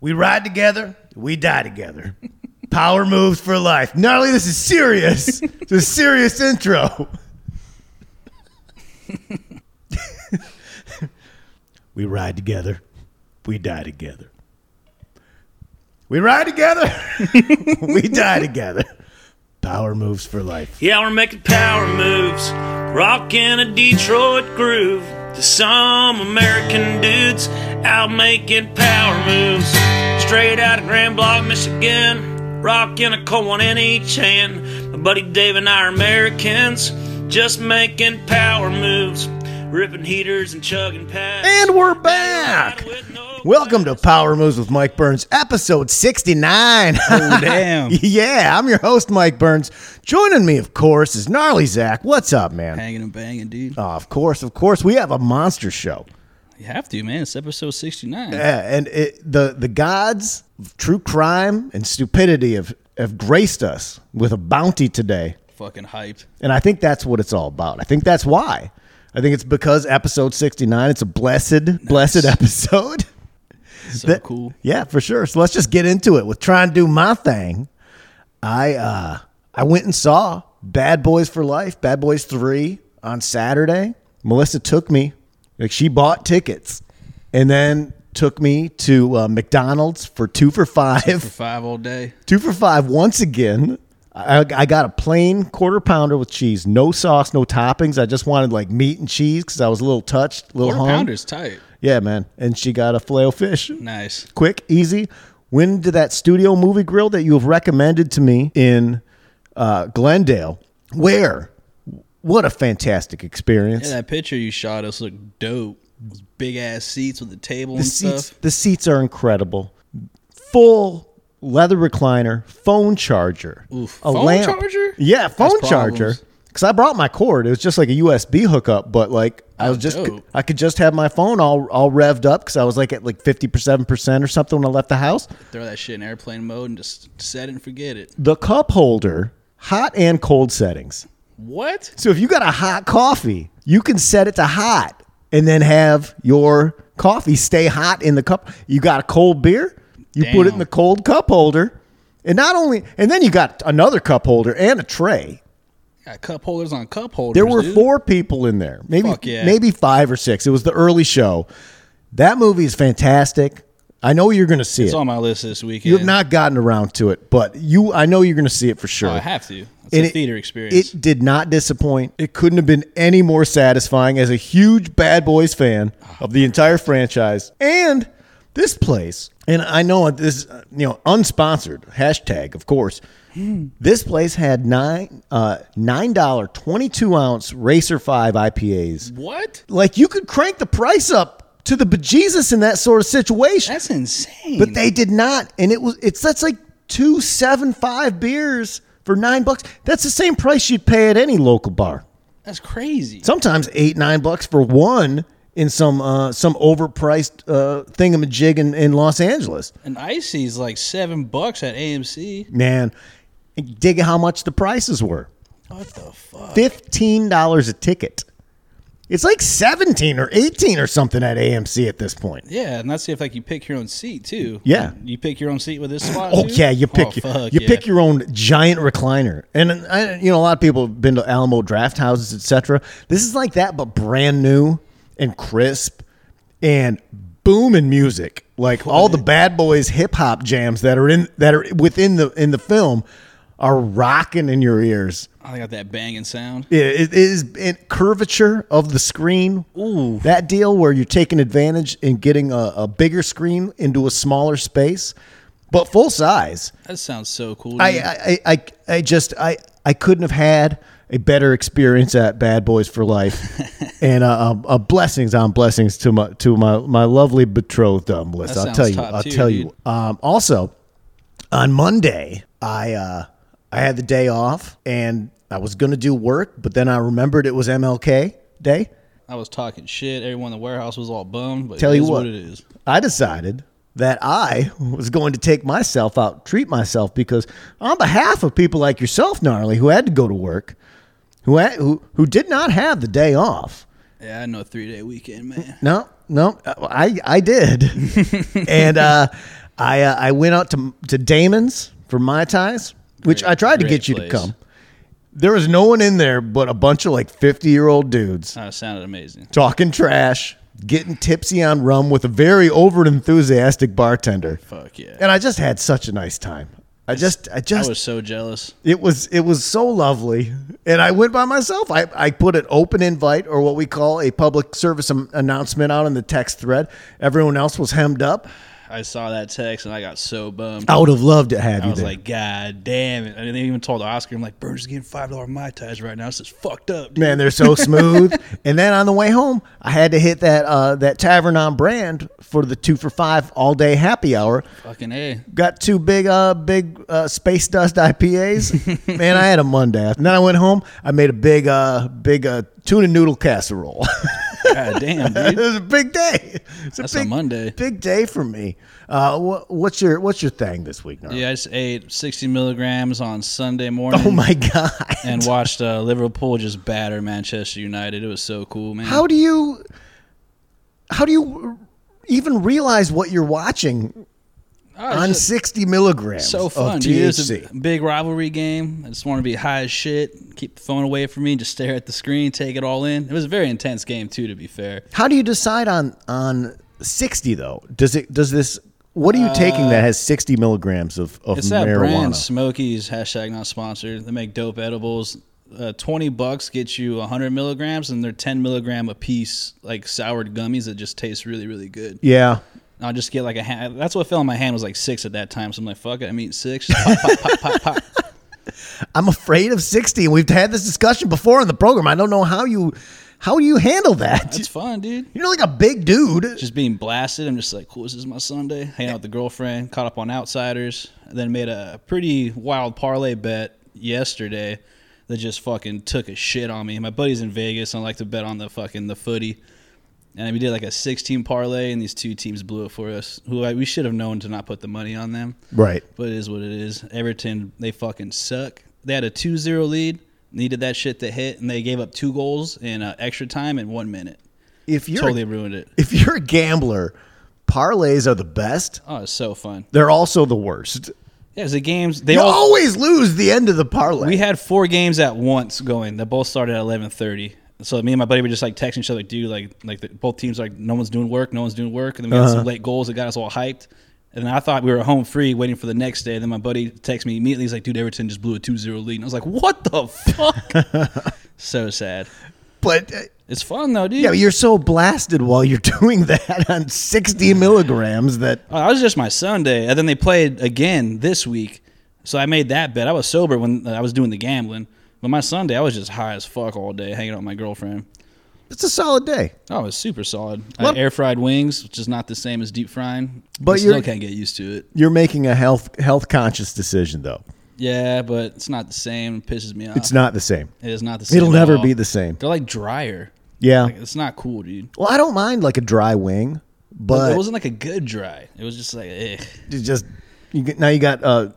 We ride together, we die together. Power moves for life. Gnarly, this is serious. It's a serious intro. we ride together, we die together. We ride together, we die together. Power moves for life. Yeah, we're making power moves, rocking a Detroit groove to some American dudes out making power moves. Straight out of Grand Blanc, Michigan, rocking a one in each hand. My buddy Dave and I are Americans, just making power moves, ripping heaters and chugging Pabst. And we're back. Welcome to Power Moves with Mike Burns, episode 69. Oh, damn. yeah, I'm your host, Mike Burns. Joining me, of course, is Gnarly Zach. What's up, man? Hanging and banging, dude. Oh, of course, of course. We have a monster show. You have to, man. It's episode 69. Yeah, and it, the, the gods of true crime and stupidity have, have graced us with a bounty today. Fucking hyped. And I think that's what it's all about. I think that's why. I think it's because episode 69, it's a blessed, blessed episode. So That- cool. Yeah, for sure. So let's just get into it with trying to do my thing. I uh I went and saw Bad Boys for Life, Bad Boys 3 on Saturday. Melissa took me, like she bought tickets and then took me to uh, McDonald's for 2 for 5. For five all day. Two for five once again. I, I got a plain quarter pounder with cheese, no sauce, no toppings. I just wanted like meat and cheese because I was a little touched, a little Quarter hung. pounder's tight. Yeah, man. And she got a filet fish. Nice. Quick, easy. Went into that studio movie grill that you have recommended to me in uh, Glendale. Where? What a fantastic experience. Yeah, that picture you shot us looked dope. Those big ass seats with the table the and seats, stuff. the seats are incredible. Full leather recliner, phone charger, Oof. Phone charger? Yeah, phone That's charger. problems. Because I brought my cord. It was just like a USB hookup, but like I was just dope. I could just have my phone all all revved up because I was like at like fifty seven percent or something when I left the house. Throw that shit in airplane mode and just set it and forget it. The cup holder, hot and cold settings. What? So if you got a hot coffee, you can set it to hot and then have your coffee stay hot in the cup. You got a cold beer, you put it in the cold cup holder. And not only and then you got another cup holder and a tray. Got cup holders on cup holders. There were dude. four people in there. Maybe Fuck yeah. maybe 5 or 6. It was the early show. That movie is fantastic. I know you're going to see It's it. It's on my list this weekend. You have not gotten around to it, but you I know you're going to see it for sure. Oh, I have to. It's And a it- theater experience. It did not disappoint. It couldn't have been any more satisfying as a huge Bad Boys fan of the entire franchise. And this place, and I know this, you know, unsponsored hashtag, of course. This place had nine uh, nine dollar twenty two ounce Racer Five IPAs. what? Like you could crank the price up to the bejesus in that sort of situation. That's insane. But they did not, and it was it's that's like two seven five beers for nine bucks. That's the same price you'd pay at any local bar. That's crazy. Sometimes eight nine bucks for one in some uh, some overpriced uh, thingamajig in, in Los Angeles. An icy's like seven bucks at AMC. Man, dig how much the prices were. What the fuck? Fifteen dollars a ticket. It's like seventeen or eighteen or something at AMC at this point. Yeah, and that's if like you pick your own seat too. Yeah. you pick your own seat with this spot. Oh too? yeah, you pick Oh, your, fuck, you yeah. pick your own giant recliner, and I, you know a lot of people have been to Alamo Draft Houses, etc. This is like that, but brand new and crisp, and booming music, like all the Bad Boys hip hop jams that are in that are within the in the film are rocking in your ears. Oh, I got that banging sound. It, it is in curvature of the screen. Ooh. That deal where you're taking advantage in getting a, a bigger screen into a smaller space, but full size. That sounds so cool. I, I, I, I just I, I couldn't have had a better experience at Bad Boys for Life, and uh, uh, uh, blessings on blessings to my to my my lovely betrothed uh, Melissa. I'll tell you. I'll tell dude. you. Um, also, on Monday, I uh, I had the day off, and I was gonna do work, but then I remembered it was MLK Day. I was talking shit. Everyone in the warehouse was all bummed. But Tell you is what. it is. I decided that I was going to take myself out, treat myself, because on behalf of people like yourself, gnarly, who had to go to work, who who who did not have the day off. Yeah, I know three day weekend, man. No, no, I I did, and uh, I uh, I went out to to Damon's for Mai Tais, which Great- I tried to get you place. to come. There was no one in there but a bunch of like fifty year old dudes Oh, sounded amazing. talking trash, getting tipsy on rum with a very over enthusiastic bartender, Fuck yeah. and I just had such a nice time. I just I I just was so jealous. it was it was so lovely, and I went by myself. I, I put an open invite or what we call a public service announcement out in the text thread. Everyone else was hemmed up. I saw that text and I got so bummed. I would have loved to have I you I was there. like, God damn it. And they even told Oscar, I'm like, Burns is getting $5 Mai Tais right now. This is fucked up, dude. Man, they're so smooth. and then on the way home, I had to hit that uh, that tavern on brand for the two for five all day happy hour. Fucking A. Got two big uh big uh, space dust IPAs. Man, I had a Monday. And then I went home. I made a big uh big uh tuna noodle casserole. God damn, it was a big day. It's That's a a big, Monday. Big day for me. Uh, what, what's your what's your thing this week? Gnarly? Yeah, I just ate 60 milligrams on Sunday morning. Oh my god. And watched uh, Liverpool just batter Manchester United. It was so cool, man. how do you how do you even realize what you're watching Oh, on just 60 milligrams so of fun, dude. It's a big rivalry game. I just want to be high as shit, keep the phone away from me, just stare at the screen, take it all in. It was a very intense game too, to be fair. How do you decide on on 60 though? Does it does this what are you taking that has 60 milligrams of, of Uh, It's that brand Smokies hashtag not sponsored. They make dope edibles. Uh, Twenty bucks gets you 100 milligrams, and they're 10 milligram a piece, like soured gummies that just taste really, really good. Yeah. I'll just get like a hand. That's what fell in my hand was like six at that time. So I'm like, fuck it, I'm eating six. Pop, pop, pop, pop, pop. I'm afraid of 60 we've had this discussion before in the program. I don't know how you how do you handle that? That's fun, dude. You're like a big dude. Just being blasted. I'm just like, cool. This is my Sunday. Hanging out with the girlfriend. Caught up on Outsiders. And then made a pretty wild parlay bet yesterday that just fucking took a shit on me. My buddy's in Vegas. and I like to bet on the fucking the footy. And we did like a 16 parlay, and these two teams blew it for us. Who I, we should have known to not put the money on them. Right. But it is what it is. Everton, they fucking suck. They had a 2 0 lead, needed that shit to hit, and they gave up two goals in uh, extra time in one minute. If you're Totally ruined it. if you're a gambler, parlays are the best. Oh, it's so fun. They're also the worst. Yeah, the games, they all. always lose the end of the parlay. We had four games at once going. That both started at eleven thirty. So me and my buddy were just like texting each other, like, dude, like, like the, both teams like, no one's doing work, no one's doing work, and then we had Uh-huh. some late goals that got us all hyped. And then I thought we were home free, waiting for the next day. And then my buddy texts me immediately. He's like, dude, Everton just blew a 2-0 lead. And I was like, what the fuck? so sad. but uh, It's fun though, dude. yeah, you're so blasted while you're doing that on 60 milligrams that Oh, that was just my Sunday, and then they played again this week. So I made that bet. I was sober when I was doing the gambling, but my Sunday I was just high as fuck all day, hanging out with my girlfriend. it's a solid day. Oh, it was super solid. Well- air fried wings, which is not the same as deep frying, But you're- still can't get used to it. You're making a health health conscious decision though. Yeah, but it's not the same. It pisses me off. It's not the same. It is not the same. It'll never all. be the same. They're like drier. Yeah. Like, it's not cool, dude. Well, I don't mind like a dry wing, But but it wasn't like a good dry. It was just like, eh. just you get, now you got uh,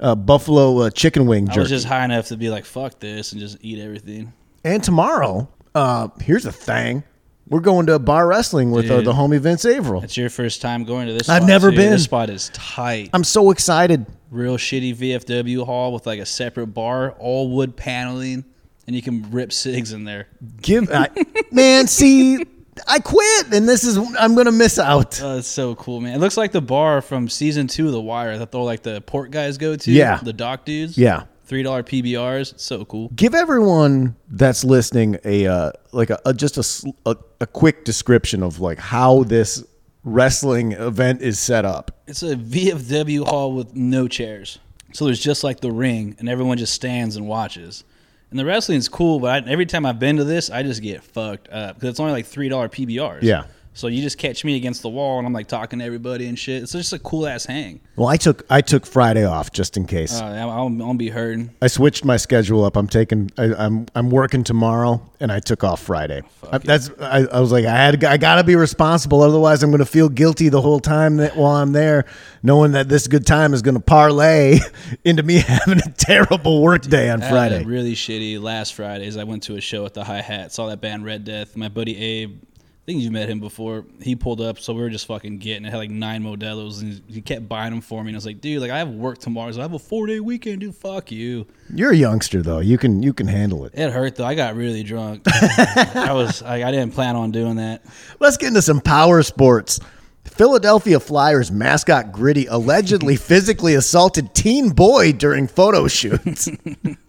uh buffalo uh, chicken wing I was just high enough to be like, fuck this, and just eat everything. and tomorrow, uh, here's a thing. We're going to bar wrestling with uh, the homie Vince Averill. It's your first time going to this. I've spot, never too. been. This spot is tight. I'm so excited. Real shitty VFW hall with like a separate bar, all wood paneling, and you can rip cigs in there. Give I, man, see, I quit, and this is I'm gonna miss out. Oh, it's so cool, man. It looks like the bar from season two of The Wire that they're like the port guys go to. Yeah. The dock dudes. Yeah. Three dollar PBRs. It's so cool. Give everyone that's listening a uh, like a, a just a, a a quick description of like how this wrestling event is set up. It's a VFW hall with no chairs. So there's just like the ring, and everyone just stands and watches. And the wrestling's cool, but I, every time I've been to this, I just get fucked up because it's only like three dollar PBRs. Yeah. So you just catch me against the wall, and I'm like talking to everybody and shit. It's just a cool ass hang. Well, I took I took Friday off just in case. Uh, I'm, I'm gonna be hurting. I switched my schedule up. I'm taking. I, I'm I'm working tomorrow, and I took off Friday. I, that's. I, I was like, I had. I gotta be responsible, otherwise, I'm gonna feel guilty the whole time that while I'm there, knowing that this good time is gonna parlay into me having a terrible work day on Friday. a really shitty last Fridays. I went to a show at the Hi Hat, saw that band Red Death. My buddy Abe think you met him before. He pulled up, so we were just fucking getting it. Had like nine Modelo's, and he kept buying them for me. And I was like, dude, like I have work tomorrow, so I have a four day weekend. Dude, fuck you. You're a youngster though. You can you can handle it. It hurt though. I got really drunk. I was, I, I didn't plan on doing that. Let's get into some power sports. Philadelphia Flyers mascot Gritty allegedly physically assaulted teen boy during photo shoots.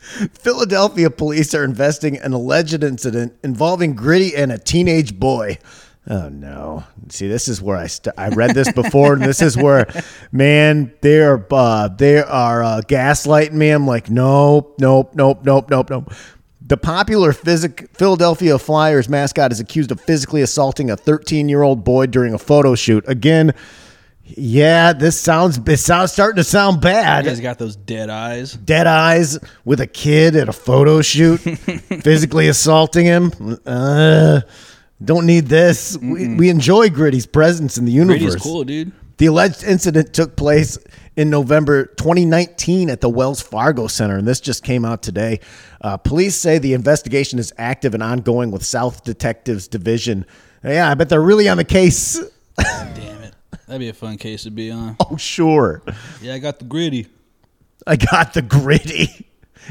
Philadelphia police are investigating an alleged incident involving Gritty and a teenage boy. Oh no! See, this is where I st- I read this before, and this is where, man, they are uh, they are uh, gaslighting me. I'm like, nope, nope, nope, nope, nope, nope. The popular physic- Philadelphia Flyers mascot is accused of physically assaulting a 13 year old boy during a photo shoot. Again, yeah, this sounds it sounds starting to sound bad. He's got those dead eyes. Dead eyes with a kid at a photo shoot, physically assaulting him. Uh, don't need this. We, we enjoy Gritty's presence in the universe. Brady's cool, dude. The alleged incident took place in November 2019 at the Wells Fargo Center, and this just came out today. Uh, police say the investigation is active and ongoing with South Detectives Division. Yeah, I bet they're really on the case. That'd be a fun case to be on. Oh, sure. Yeah, I got the gritty. I got the gritty.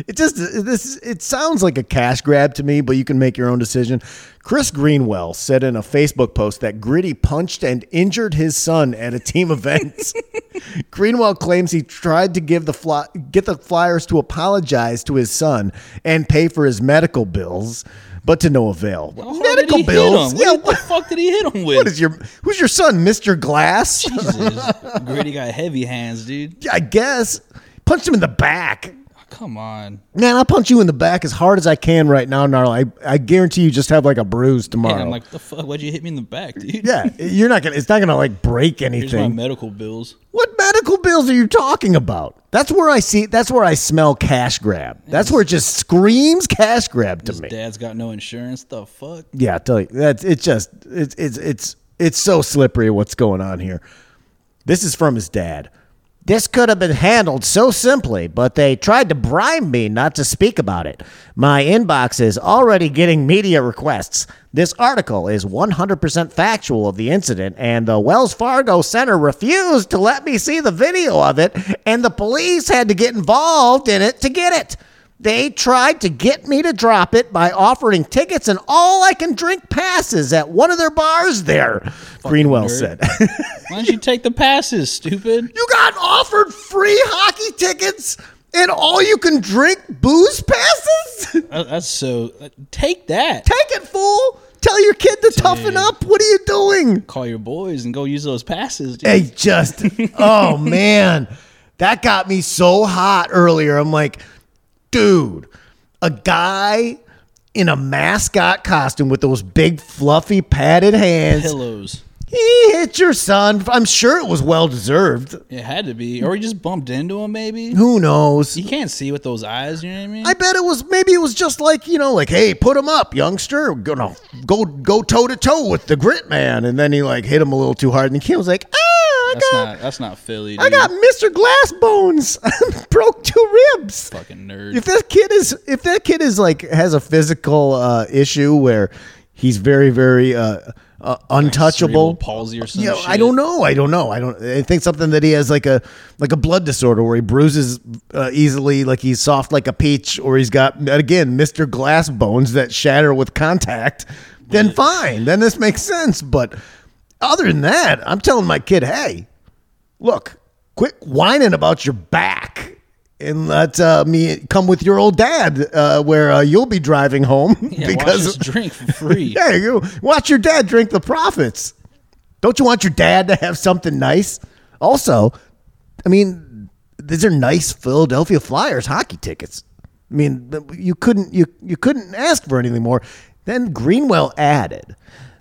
It just this it sounds like a cash grab to me, but you can make your own decision. Chris Greenwell said in a Facebook post that Gritty punched and injured his son at a team event. Greenwell claims he tried to give the fly, get the Flyers to apologize to his son and pay for his medical bills, but to no avail. Medical bills? Yeah, What the fuck did he hit him with? what is your who's your son, Mister Glass? Jesus. Gritty got heavy hands, dude. I guess punched him in the back. Come on. Man, I'll punch you in the back as hard as I can right now, Gnarl. I, I guarantee you just have like a bruise tomorrow. I'm like, the fuck? Why'd you hit me in the back, dude? yeah, you're not gonna. It's not gonna like break Here's my anything. medical bills. What medical bills are you talking about? That's where I see. That's where I smell cash grab. That's where it just screams cash grab to His me. dad's got no insurance. The fuck? Yeah, I tell you, that's it's just it's it's it's it's so slippery what's going on here. This is from his dad. This could have been handled so simply, but they tried to bribe me not to speak about it. My inbox is already getting media requests. This article is 100% factual of the incident, and the Wells Fargo Center refused to let me see the video of it, and the police had to get involved in it to get it. They tried to get me to drop it by offering tickets and all I can drink passes at one of their bars there, Greenwell nerd. said. Why don't you take the passes, stupid? you got offered free hockey tickets and all you can drink booze passes? That's so. Take that. Take it, fool. Tell your kid to toughen up. What are you doing? Call your boys and go use those passes, dude. Hey, just, oh man, that got me so hot earlier. I'm like, dude, a guy in a mascot costume with those big, fluffy, padded hands. Pillows. He hit your son. I'm sure it was well deserved. It had to be, or he just bumped into him. Maybe Who knows? you can't see with those eyes. You know what I mean? I bet it was maybe it was just like you know like hey put him up youngster gonna go go toe to toe with the grit man and then he like hit him a little too hard and the kid was like ah I that's got not. That's not Philly. Dude. I got Mr. Glassbones broke two ribs fucking nerd. if that kid is if that kid is like has a physical uh, issue where he's very very uh, uh, untouchable palsy or something. you know, I don't know. I don't know. I don't. I think something that he has like a like a blood disorder where he bruises uh, easily, like he's soft like a peach, or he's got again Mister Glass bones that shatter with contact. Then fine. Then this makes sense. But other than that, I'm telling my kid, hey, look, quit whining about your back. And let uh, me come with your old dad, uh, where uh, you'll be driving home Yeah, because drink for free. yeah, you watch your dad drink the profits. Don't you want your dad to have something nice? Also, I mean, these are nice Philadelphia Flyers hockey tickets. I mean, you couldn't you you couldn't ask for anything more. Then Greenwell added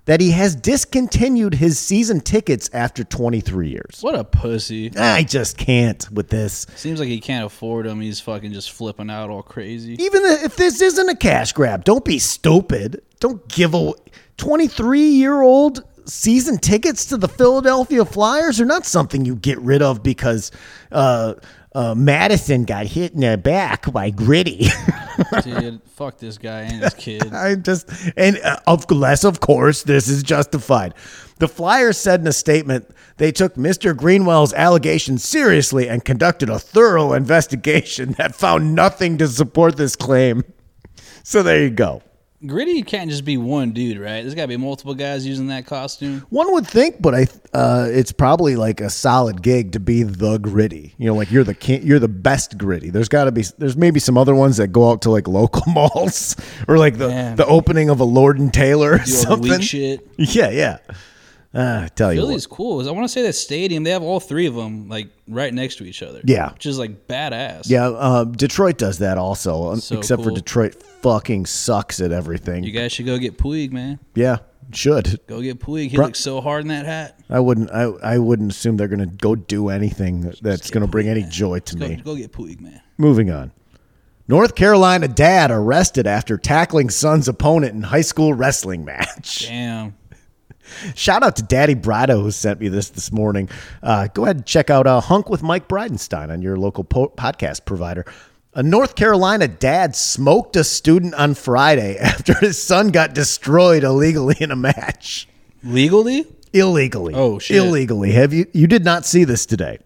that he has discontinued his season tickets after 23 years. What a pussy. I just can't with this. Seems like he can't afford them. He's fucking just flipping out all crazy. Even if this isn't a cash grab, don't be stupid. Don't give away 23 year old season tickets to the Philadelphia Flyers are not something you get rid of because uh, uh, Madison got hit in the back by Gritty. Dude, fuck this guy and his kid. I just and uh, of less, of course, this is justified. The Flyers said in a statement they took Mr. Greenwell's allegations seriously and conducted a thorough investigation that found nothing to support this claim. So there you go. Gritty can't just be one dude, right? There's got to be multiple guys using that costume. One would think, but I uh, it's probably like a solid gig to be the gritty. You know, like you're the king, you're the best gritty. There's got to be there's maybe some other ones that go out to like local malls or like the the opening of a Lord and Taylor or Do something. shit. Yeah, yeah. Uh, I tell you Philly's what. cool. I want to say that stadium. They have all three of them like right next to each other. Yeah. which is like badass. Yeah, uh, Detroit does that also, um, So except for. Detroit fucking sucks at everything. you guys should go get Puig, man. yeah, should. Go get Puig. He Bru- looks so hard in that hat. I wouldn't. I, I wouldn't assume they're gonna go do anything that's gonna bring any joy to Go, me. go get Puig, man. Moving on. North Carolina dad arrested after tackling son's opponent in high school wrestling match. Damn. Shout out to Daddy Brado who sent me this this morning. Uh, go ahead and check out uh, Hunk with Mike Bridenstine on your local po- podcast provider. A North Carolina dad smoked a student on Friday after his son got destroyed illegally in a match. Legally? Illegally. Oh, shit. Illegally. Have you you did not see this today?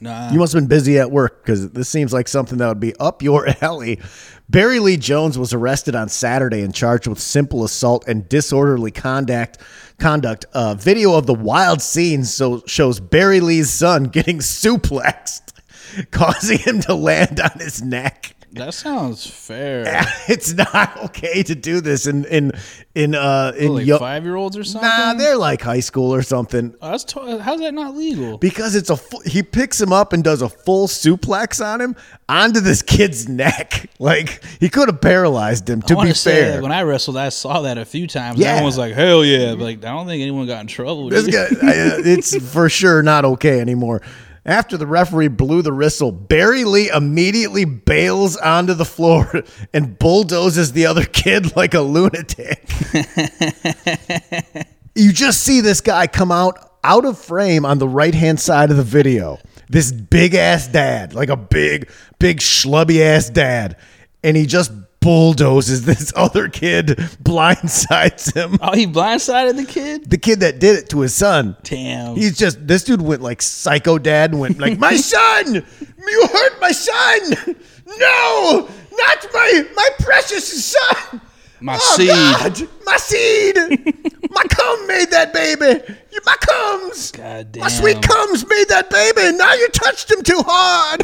Nah. You must have been busy at work because this seems like something that would be up your alley. Barry Lee Jones was arrested on Saturday and charged with simple assault and disorderly conduct. Conduct. A video of the wild scenes so shows Barry Lee's son getting suplexed, causing him to land on his neck. That sounds fair. It's not okay to do this in in in uh in like yo- five year olds or something? Nah, they're like high school or something. Oh, that's to- how's that not legal? because it's a fu- he picks him up and does a full suplex on him onto this kid's neck. Like he could have paralyzed him. To be fair, when I wrestled, I saw that a few times. Yeah. Everyone was like, "Hell yeah!" But like, I don't think anyone got in trouble. this guy, I- it's for sure not okay anymore. After the referee blew the whistle, Barry Lee immediately bails onto the floor and bulldozes the other kid like a lunatic. you just see this guy come out out of frame on the right hand side of the video. This big ass dad, like a big, big schlubby ass dad, and he just bulldozes this other kid, blindsides him. Oh, he blindsided the kid. The kid that did it to his son. Damn. He's just this dude went like psycho dad and went like my son, you hurt my son. No, not my my precious son. My Oh, seed. God, my seed. my cum made that baby. You- My cums. God damn. My sweet cums made that baby. and Now you touched him too hard.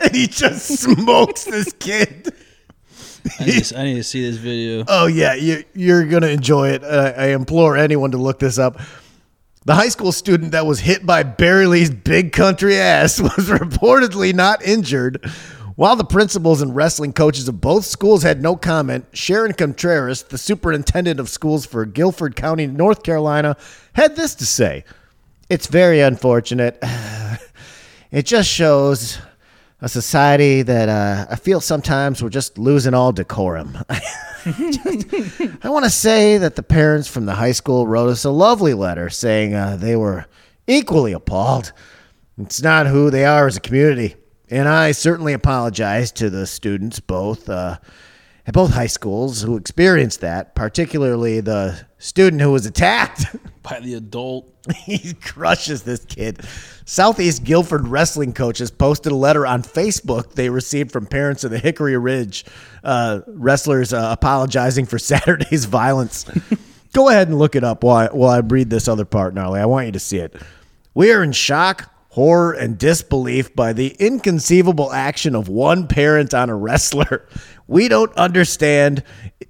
and he just smokes this kid. I need, to, I need to see this video. Oh yeah, you, you're gonna enjoy it. Uh, I implore anyone to look this up. The high school student that was hit by Barry Lee's big country ass was reportedly not injured. While the principals and wrestling coaches of both schools had no comment, Sharon Contreras, the superintendent of schools for Guilford County, North Carolina, had this to say It's very unfortunate. It just shows a society that uh, I feel sometimes we're just losing all decorum. I want to say that the parents from the high school wrote us a lovely letter saying uh, they were equally appalled. It's not who they are as a community. And I certainly apologize to the students both uh, at both high schools who experienced that, particularly the student who was attacked. By the adult. he crushes this kid. Southeast Guilford wrestling coaches posted a letter on Facebook they received from parents of the Hickory Ridge uh, wrestlers uh, apologizing for Saturday's violence. Go ahead and look it up while I, while I read this other part, Gnarly. I want you to see it. We are in shock, horror, and disbelief by the inconceivable action of one parent on a wrestler. We don't understand.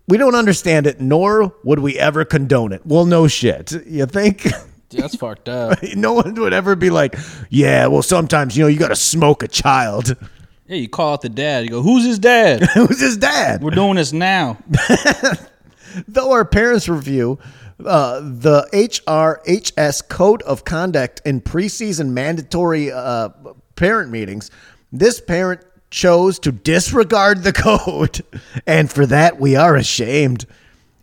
We don't understand it, nor would we ever condone it. Well, no shit. You think? Dude, that's fucked up. no one would ever be like, yeah, well, sometimes, you know, you got to smoke a child. Yeah, you call out the dad. You go, "Who's his dad? Who's his dad? We're doing this now." Though our parents review uh, the HRHS Code of Conduct in preseason mandatory uh, parent meetings, this parent chose to disregard the code, and for that we are ashamed.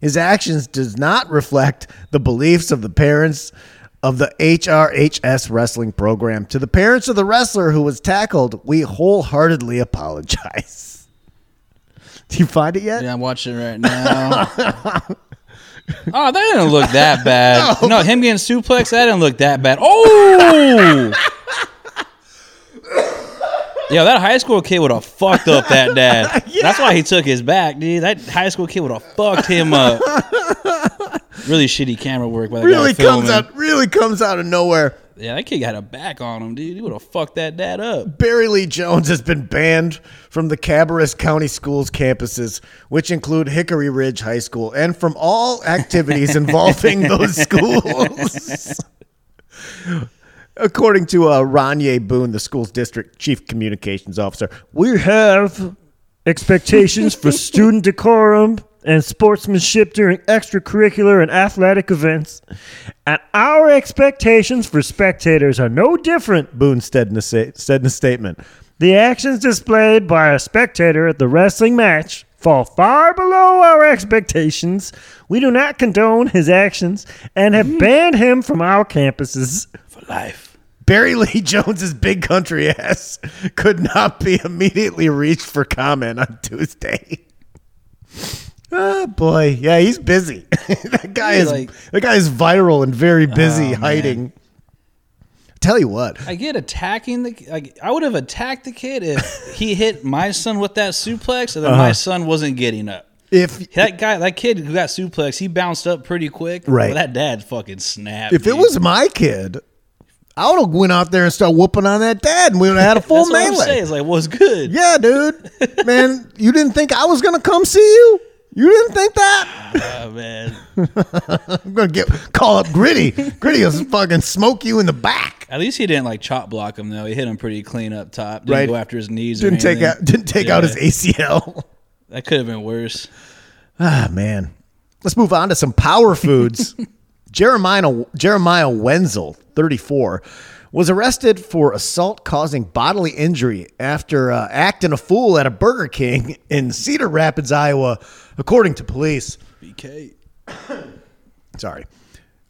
His actions does not reflect the beliefs of the parents of the HRHS wrestling program. To the parents of the wrestler who was tackled, we wholeheartedly apologize. Do you find it yet? Yeah, I'm watching it right now. oh, that didn't look that bad. No, him getting suplex, that didn't look that bad. Oh! Yo, that high school kid would have fucked up that dad. That's why he took his back, dude. That high school kid would have fucked him up. really shitty camera work by the Really guy comes out. Really comes out of nowhere. Yeah, that kid got a back on him, dude. He would have fucked that dad up. Barry Lee Jones has been banned from the Cabarrus County Schools campuses, which include Hickory Ridge High School, and from all activities involving those schools. According to uh, Ronye Boone, the school's district chief communications officer, we have expectations for student decorum and sportsmanship during extracurricular and athletic events. And our expectations for spectators are no different, Boone said in a, sa- said in a statement. The actions displayed by a spectator at the wrestling match fall far below our expectations. We do not condone his actions and have mm-hmm. banned him from our campuses. For life. Barry Lee Jones's big country ass could not be immediately reached for comment on Tuesday. Oh boy, yeah, he's busy. that guy He's is like- that guy is viral and very oh, busy Oh, man. Tell you what, I get attacking the. Like, I would have attacked the kid if he hit my son with that suplex, and then Uh-huh. my son wasn't getting up. if That guy, that kid who got suplex, he bounced up pretty quick. Right. But that dad fucking snapped. if it was my kid, I would have went out there and started whooping on that dad, and we would have had a full that's what I'm melee. It's like, what's good? Yeah, dude, man, you didn't think I was gonna come see you? You didn't think that? Oh, man. I'm gonna get call up Gritty. Gritty will fucking smoke you in the back. At least he didn't like chop block him though. He hit him pretty clean up top. Didn't Right. go after his knees. Didn't or take out didn't take out his ACL. That could have been worse. Ah man. Let's move on to some power foods. Jeremiah Jeremiah Wenzel, 34, was arrested for assault causing bodily injury after uh, acting a fool at a Burger King in Cedar Rapids, Iowa, according to police. BK. Sorry.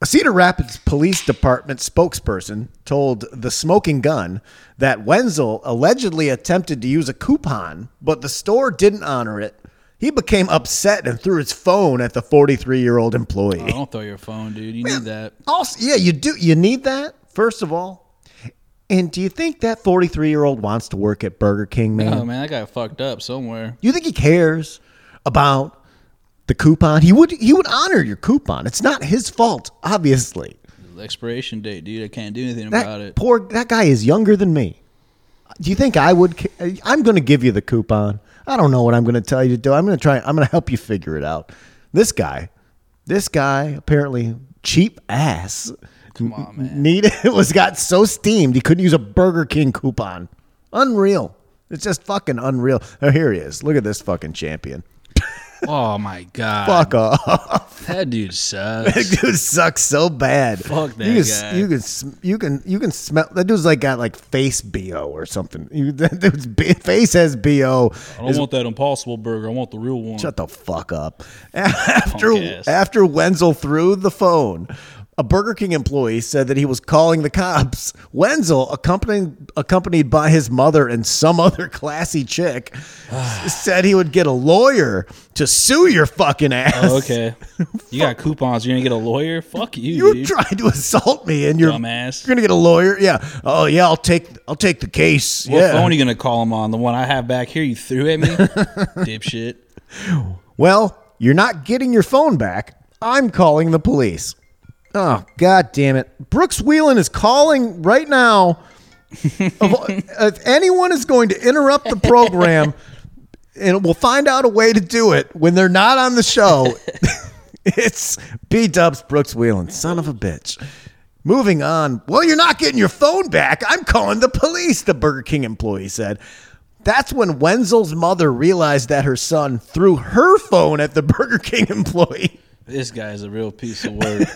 A Cedar Rapids Police Department spokesperson told the Smoking Gun that Wenzel allegedly attempted to use a coupon, but the store didn't honor it. He became upset and threw his phone at the 43 year old employee. Oh, don't throw your phone, dude. You need that. Also, yeah, you do. You need that first of all. And do you think that 43 year old wants to work at Burger King, man? Oh man, that guy fucked up somewhere. You think he cares about the coupon? He would. He would honor your coupon. It's not his fault, obviously. Expiration date, dude. I can't do anything That about it. poor that guy is younger than me. Do you think I would? I'm going to give you the coupon. I don't know what I'm going to tell you to do. I'm going to try. I'm going to help you figure it out. This guy, this guy apparently cheap ass. Come on, man. Needed it was got so steamed he couldn't use a Burger King coupon. Unreal. It's just fucking unreal. Oh, here he is. Look at this fucking champion. Oh my god. Fuck off. That dude sucks. That dude sucks so bad. Fuck that you can, guy. You can you can you can smell that dude's like got like face bo or something. You, that dude's face has bo. I don't want that impossible burger. I want the real one. Shut the fuck up. After after Wenzel threw the phone, a Burger King employee said that he was calling the cops. Wenzel, accompanied accompanied by his mother and some other classy chick, said he would get a lawyer to sue your fucking ass. Oh, okay. You got coupons. You're gonna get a lawyer? Fuck you, You dude. tried to assault me, and you're Dumbass. You're gonna get a lawyer. Yeah. Oh yeah. I'll take. I'll take the case. What yeah. phone are you gonna call him on? The one I have back here? You threw at me, dipshit. Well, you're not getting your phone back. I'm calling the police. Oh god damn it! Brooks Wheelan is calling right now. Of- if anyone is going to interrupt the program, and we'll find out a way to do it when they're not on the show. it's B Dubs Brooks Wheelan, son of a bitch. Moving on. Well, you're not getting your phone back. I'm calling the police, the Burger King employee said. That's when Wenzel's mother realized that her son threw her phone at the Burger King employee. This guy's a real piece of work.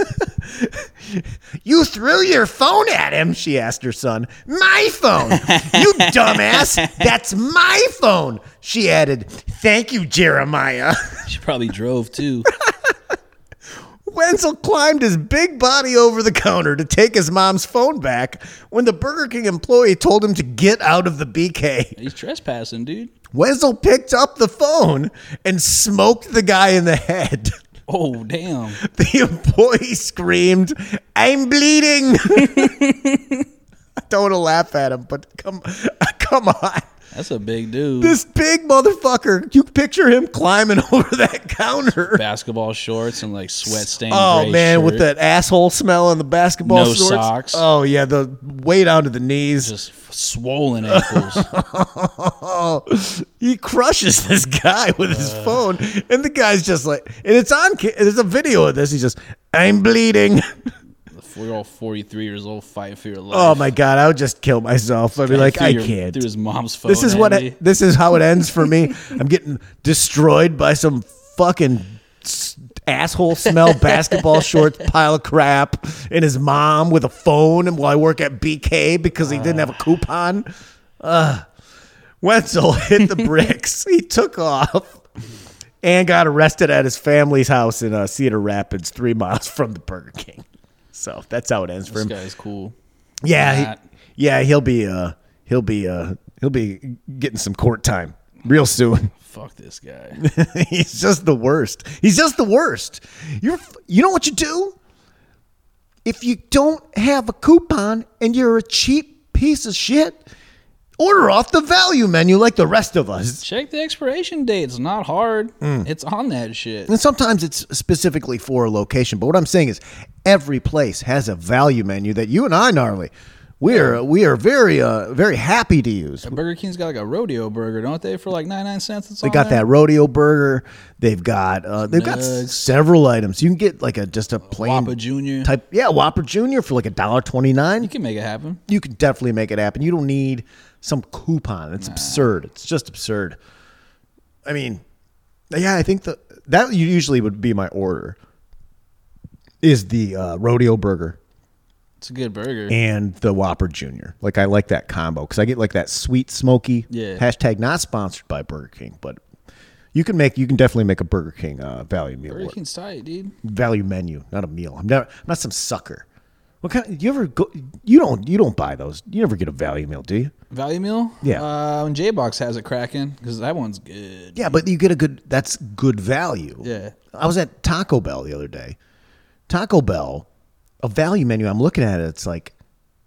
You threw your phone at him, she asked her son. My phone. You dumbass. That's my phone. She added, Thank you, Jeremiah. She probably drove too. Wenzel climbed his big body over the counter to take his mom's phone back when the Burger King employee told him to get out of the BK. He's trespassing, dude. Wenzel picked up the phone and smoked the guy in the head. Oh damn! The employee screamed, I'm bleeding. I don't want to laugh at him, but come, come on. That's a big dude. This big motherfucker, you picture him climbing over that counter. Basketball shorts and like sweat stained. Oh man, with that asshole smell on the basketball No shorts. socks. Oh yeah, the way down to the knees. just swollen ankles. He crushes this guy with his uh. phone, and the guy's just like, and it's on. There's a video of this. He's just, I'm bleeding. We're all 43 years old, fighting for your life. Oh my god, I would just kill myself. I'd be like, I your- can't. Through his mom's phone. This is what. It, this is how it ends for me. I'm getting destroyed by some fucking asshole smell basketball shorts pile of crap and his mom with a phone and while I work at BK because he didn't have a coupon. Uh, Wenzel hit the bricks. he took off and got arrested at his family's house in uh, Cedar Rapids, three miles from the Burger King. So that's how it ends for him. This guy's cool. Yeah, he, yeah, he'll be uh he'll be uh he'll be getting some court time real soon. Fuck this guy. He's just the worst. He's just the worst. You're you know what you do? If you don't have a coupon and you're a cheap piece of shit, order off the value menu like the rest of us. Check the expiration date. It's not hard. Mm. It's on that shit. And sometimes it's specifically for a location. But what I'm saying is every place has a value menu that you and I gnarly. We are we are very uh very happy to use. Burger King's got like a rodeo burger, don't they? For like 99 cents. It's They got there? that rodeo burger. They've got uh, they've got s- several items. You can get like a just a plain Whopper Jr. type. Yeah, Whopper Junior for like a dollar twenty nine. You can make it happen. You can definitely make it happen. You don't need some coupon. It's absurd. It's just absurd. I mean, yeah, I think the that usually would be my order. Is the uh, rodeo burger It's a good burger. and the Whopper Junior. Like I like that combo because I get like that sweet smoky. Yeah. Hashtag not sponsored by Burger King, but you can make you can definitely make a Burger King uh, value meal Burger work. King's tight, dude. value menu, not a meal. I'm not I'm not some sucker. What kind? you ever go? You don't you don't buy those. You never get a value meal, do you? Value meal? Yeah. Uh, when J Box has it cracking, because that one's good. Yeah, but you get a good. That's good value. Yeah. I was at Taco Bell the other day. Taco Bell, a value menu. I'm looking at it. It's like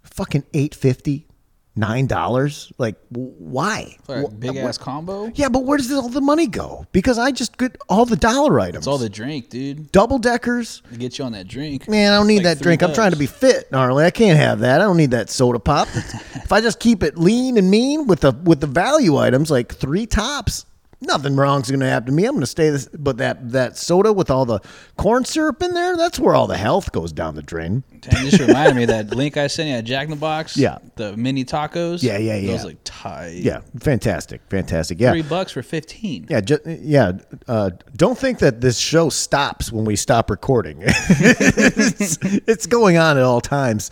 fucking eight fifty, nine dollars. Like why? For a big wh- ass combo. Yeah, but where does all the money go? Because I just get all the dollar items. It's all the drink, dude. double deckers. Get you on that drink. Man, I don't need Like that drink. I'm trying to be fit, gnarly. I can't have that. I don't need that soda pop. if I just keep it lean and mean with the with the value items, like three tops, nothing wrong's going to happen to me. I'm going to stay this. But that that soda with all the corn syrup in there, that's where all the health goes down the drain. And just reminded me that link I sent you at Jack in the Box. Yeah. The mini tacos. Yeah, yeah, yeah. Those like tight. Yeah, fantastic, fantastic. Yeah, Three bucks for fifteen. Yeah, ju- yeah. Uh, don't think that this show stops when we stop recording. it's, it's going on at all times.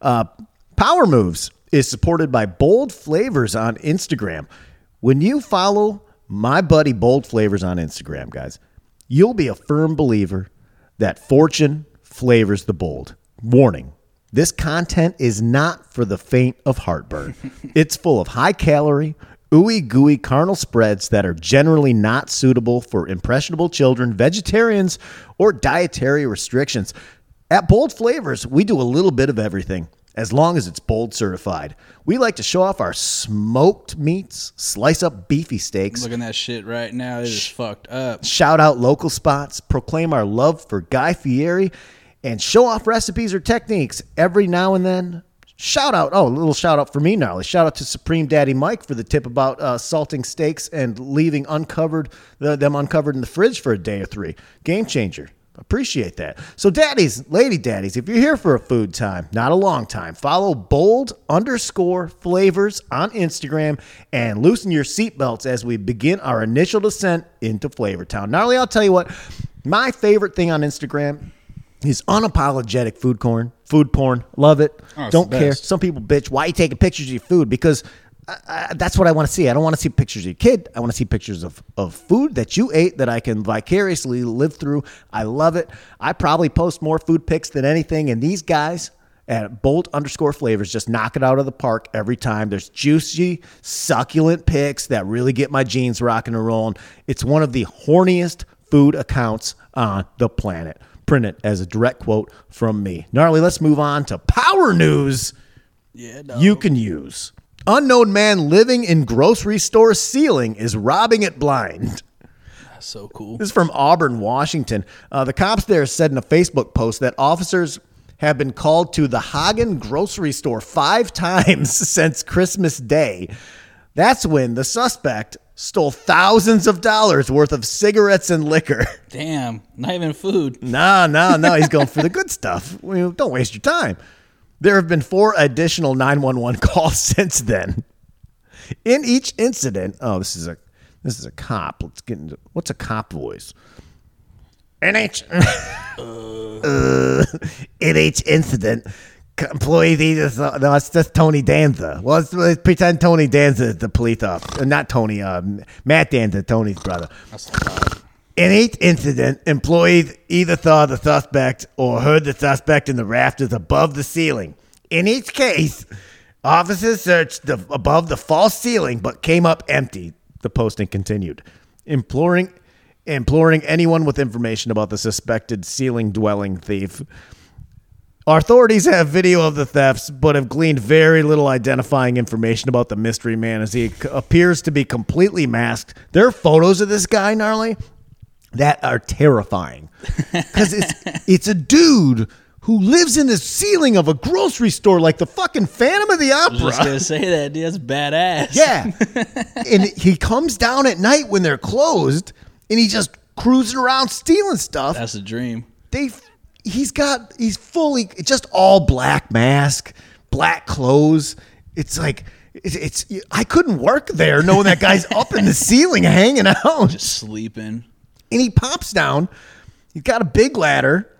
Uh, Power Moves is supported by Bold Flavors on Instagram. When you follow my buddy Bold Flavors on Instagram, guys, you'll be a firm believer that fortune flavors the bold. Warning. This content is not for the faint of heartburn. it's full of high calorie, ooey gooey carnal spreads that are generally not suitable for impressionable children, vegetarians, or dietary restrictions. At Bold Flavors, we do a little bit of everything as long as it's bold certified. We like to show off our smoked meats, slice up beefy steaks, Look at that shit right now. It is fucked up. shout out local spots, proclaim our love for Guy Fieri, and show off recipes or techniques every now and then. Shout out, oh, a little shout out for me, gnarly. Shout out to Supreme Daddy Mike for the tip about uh, salting steaks and leaving uncovered the, them uncovered in the fridge for a day or three. Game changer. Appreciate that. So, daddies, lady daddies, if you're here for a food time, not a long time, follow bold underscore flavors on Instagram and loosen your seatbelts as we begin our initial descent into Flavor Town. Gnarly, I'll tell you what, my favorite thing on Instagram is unapologetic food corn, food porn. Love it. Oh, Don't care. Some people bitch, why you taking pictures of your food? Because I, that's what I want to see. I don't want to see pictures of your kid. I want to see pictures of, of food that you ate that I can vicariously live through. I love it. I probably post more food pics than anything. And these guys at Bold underscore flavors just knock it out of the park every time. There's juicy, succulent pics that really get my jeans rocking and rolling. It's one of the horniest food accounts on the planet. Print it as a direct quote from me. Gnarly, let's move on to power news Yeah, no. you can use. Unknown man living in grocery store ceiling is robbing it blind. That's so cool. This is from Auburn, Washington. Uh, the cops there said in a Facebook post that officers have been called to the Haggen grocery store five times since Christmas Day. That's when the suspect stole thousands of dollars worth of cigarettes and liquor. Damn, not even food. No, no, no. He's going for the good stuff. Well, don't waste your time. There have been four additional 911 calls since then. In each incident, oh, this is a this is a cop. Let's get into what's a cop voice. In each uh, in each incident, employees either thought, no, it's just Tony Danza. Well, let's, let's pretend Tony Danza is the police officer, not Tony. Uh, Matt Danza, Tony's brother. In each incident, employees either saw the suspect or heard the suspect in the rafters above the ceiling. In each case, officers searched the, above the false ceiling but came up empty. The posting continued, imploring imploring anyone with information about the suspected ceiling dwelling thief. Authorities have video of the thefts, but have gleaned very little identifying information about the mystery man as he appears to be completely masked. There are photos of this guy, gnarly, that are terrifying because it's it's a dude who lives in the ceiling of a grocery store like the fucking Phantom of the Opera. I was gonna say that, dude. That's badass. Yeah, and he comes down at night when they're closed, and he just cruising around stealing stuff that's a dream. they he's got he's fully just all black mask black clothes it's like it's, it's i couldn't work there knowing that guy's up in the ceiling hanging out just Sleeping. And he pops down. He's got a big ladder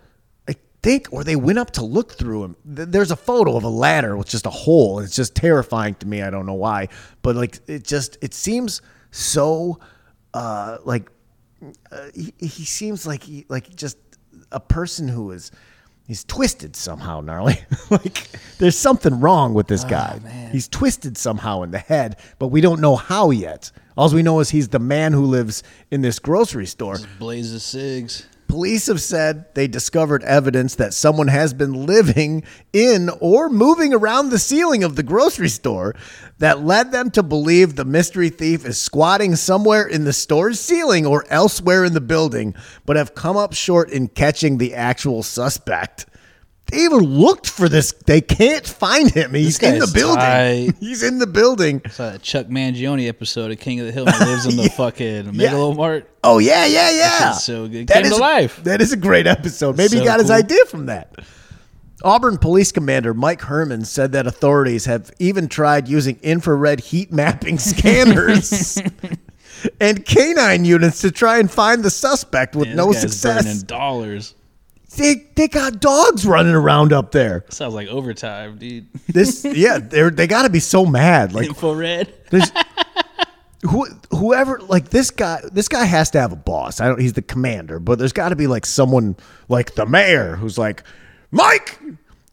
i think or they went up to look through him. There's a photo of a ladder with just a hole. It's just terrifying to me. I don't know why but like it just it seems so uh like uh, he, he seems like he like just a person who is he's twisted somehow gnarly. Like there's something wrong with this guy. he's twisted somehow in the head but we don't know how yet all we know is he's the man who lives in this grocery store Blazes cigs. Police have said they discovered evidence that someone has been living in or moving around the ceiling of the grocery store that led them to believe the mystery thief is squatting somewhere in the store's ceiling or elsewhere in the building, but have come up short in catching the actual suspect. They even looked for this. They can't find him. He's in the building. tight. He's in the building. Saw that Chuck Mangione episode of King of the Hill. He lives in the fucking Yeah. Mart. Oh yeah, yeah, yeah. so good. That Came to life. That is a great episode. Maybe he So got his idea from that. Auburn Police Commander Mike Herman said that authorities have even tried using infrared heat mapping scanners and canine units to try and find the suspect with Man, no success. burning dollars. They, they got dogs running around up there. Sounds like overtime, dude. This, yeah, they're, they got to be so mad. Like, Infrared. There's who, whoever like this guy. This guy has to have a boss. I don't. He's the commander, but there's got to be like someone like the mayor who's like, Mike.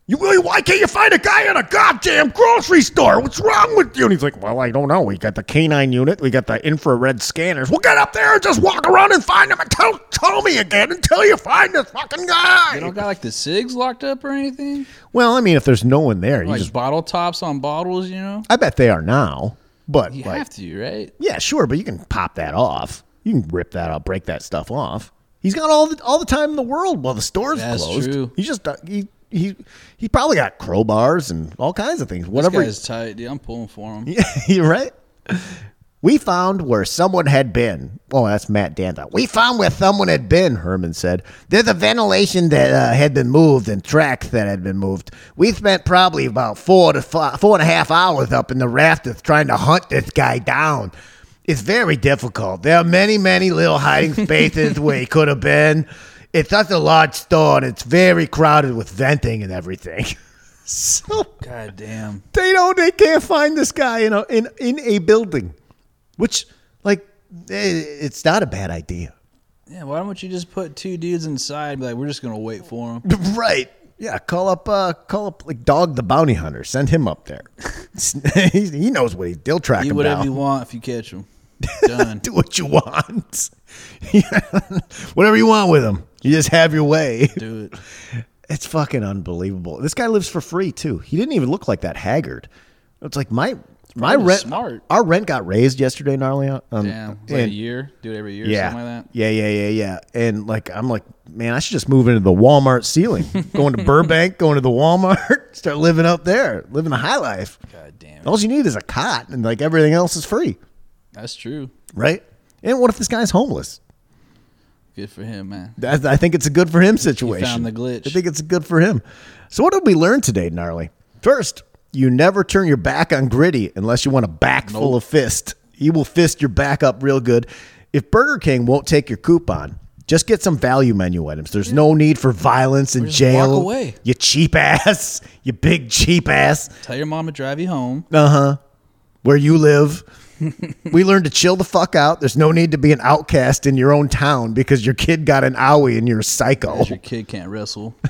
You really? Why can't you find a guy in a goddamn grocery store? What's wrong with you? And he's like, Well, I don't know. We got the canine unit. We got the infrared scanners. We'll get up there and just walk around and find him and tell tell me again until you find this fucking guy. You don't got like the cigs locked up or anything. Well, I mean, if there's no one there, you Like just. bottle tops on bottles, you know. I bet they are now. But You like, have to, right? Yeah, sure, but you can pop that off. You can rip that up, break that stuff off. He's got all the all the time in the world while the store's That's closed. true. He just uh, he he he probably got crowbars and all kinds of things. This Whatever. guy's tight, dude. I'm pulling for him. Yeah, you're right. We found where someone had been. Oh, that's Matt Danza. We found where someone had been, Herman said. There's a ventilation that uh, had been moved and tracks that had been moved. We spent probably about four to five, four and a half hours up in the rafters trying to hunt this guy down. It's very difficult. There are many, many little hiding spaces where he could have been. It's such a large store and it's very crowded with venting and everything. so God damn. they don't they can't find this guy in a in in a building, which like eh, it's not a bad idea, Yeah, why don't you just put two dudes inside? And be like, we're just gonna wait for him. right? Yeah, call up uh call up like Dog the Bounty Hunter, send him up there. he, knows what he he'll track Do him whatever down. you want if you catch him. Done. Do what you want. Whatever you want with him. You just have your way. Do it. It's fucking unbelievable. This guy lives for free too. He didn't even look like that haggard. It's like my my rent. smart. Our rent got raised yesterday, gnarly. Um, Damn. It's like a year. Do it every year. yeah, Something like that. yeah, yeah, yeah, yeah. And like I'm like, man, I should just move into the Walmart ceiling. going to Burbank, going to the Walmart, start living up there, living the high life. God damn. it. All you need is a cot, and like everything else is free, That's true. right? And what if this guy's homeless? Good for him, man. I, I think it's a good for him situation. found the glitch. I think it's good for him. So what did we learn today, gnarly? First, you never turn your back on Gritty unless you want a back full of fist. He will fist your back up real good. If Burger King won't take your coupon, just get some value menu items. There's no need for violence and jail. walk away. You cheap ass. You big cheap ass. Tell your mom to drive you home. Uh huh. Where you live. We learned to chill the fuck out. There's no need to be an outcast in your own town because your kid got an owie and you're a psycho. Your kid can't wrestle.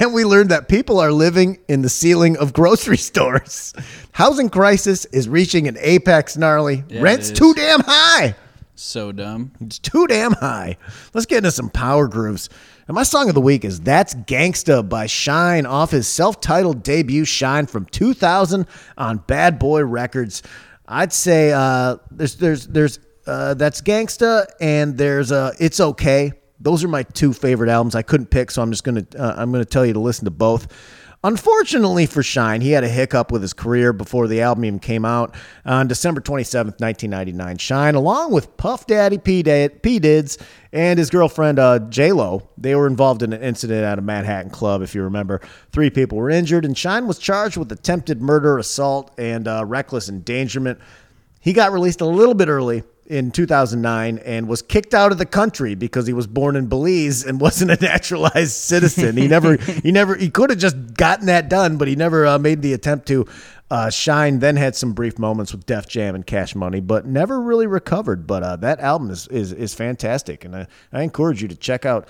And we learned that people are living in the ceiling of grocery stores. Housing crisis is reaching an apex gnarly. Yeah, Rent's too damn high. So dumb. It's too damn high. Let's get into some power grooves. And my song of the week is That's Gangsta by Shyne off his self titled debut, Shyne from 2000 on Bad Boy Records. I'd say uh, there's, there's, there's, uh, That's Gangsta and there's uh, It's Okay. Those are my two favorite albums. I couldn't pick, so I'm just gonna uh, I'm gonna tell you to listen to both. Unfortunately for Shyne, he had a hiccup with his career before the album even came out. On December 27th, 1999, Shyne, along with Puff Daddy P. Did- Dids and his girlfriend uh, J-Lo, they were involved in an incident at a Manhattan club, if you remember. Three people were injured, and Shyne was charged with attempted murder, assault, and uh, reckless endangerment. He got released a little bit early in 2009 and was kicked out of the country because he was born in Belize and wasn't a naturalized citizen. He never, he never, he could have just gotten that done, but he never uh, made the attempt to. Uh, Shyne then had some brief moments with Def Jam and Cash Money, but never really recovered. But uh, that album is is, is fantastic, and I, I encourage you to check out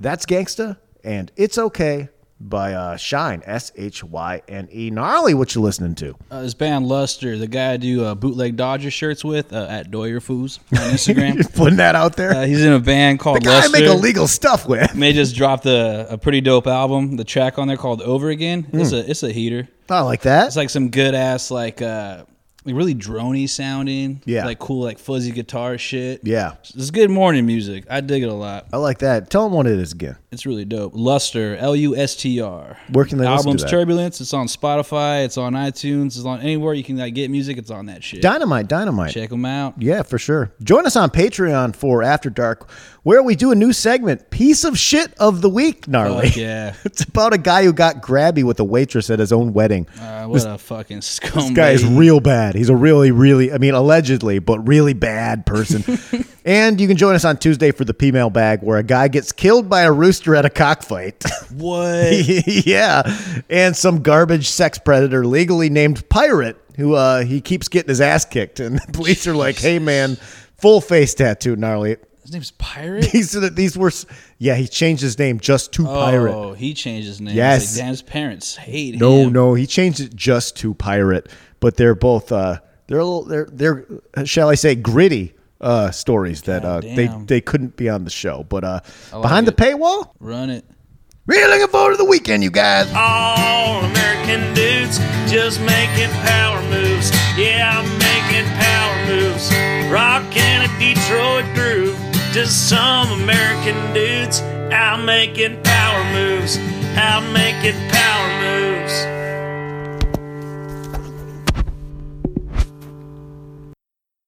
That's Gangsta and It's Okay by uh, Shyne S H Y N E. Gnarly, what you listening to? Uh, this band Lustr, the guy I do uh, bootleg Dodger shirts with uh, at Doyer Foos on Instagram. You're putting that out there. uh, he's in a band called the guy I Lustr. make illegal stuff with. May just dropped a, a pretty dope album. The track on there called Over Again. Hmm. It's a it's a heater. I like that. It's like some good ass like uh like really drony sounding. Yeah. Like cool like fuzzy guitar shit. yeah, It's good morning music. I dig it a lot. I like that. Tell him what it is again. It's really dope. Lustr, L U S T R. Where can they Album's? Turbulence. It's on Spotify. It's on iTunes. It's on anywhere you can like get music. It's on that shit. Dynamite, dynamite. Check them out. Yeah, for sure. Join us on Patreon for After Dark, where we do a new segment, Piece of Shit of the Week, gnarly. Fuck yeah. it's about a guy who got grabby with a waitress at his own wedding. Uh, what a fucking scumbag. This guy is real bad. He's a really, really, I mean, allegedly, but really bad person. and you can join us on Tuesday for the P-mail bag, where a guy gets killed by a rooster at a cockfight. What? yeah, and some garbage sex predator legally named Pirate, who uh, he keeps getting his ass kicked, and the police are like, "Hey, man, full face tattoo, gnarly." His name's Pirate. These are the, these were, yeah, he changed his name just to Pirate. Oh, he changed his name. Yes. Like, damn, his parents hate No, him. no, no, he changed it just to pirate. But they're both uh they're a little they're they're uh, shall I say gritty uh stories that uh they they couldn't be on the show. But uh like behind it. the paywall, Run it. really looking forward to the weekend, you guys. All American dudes just making power moves. Yeah, I'm making power moves. Rocking a Detroit groove. Just some American dudes out making power moves. Out making power moves.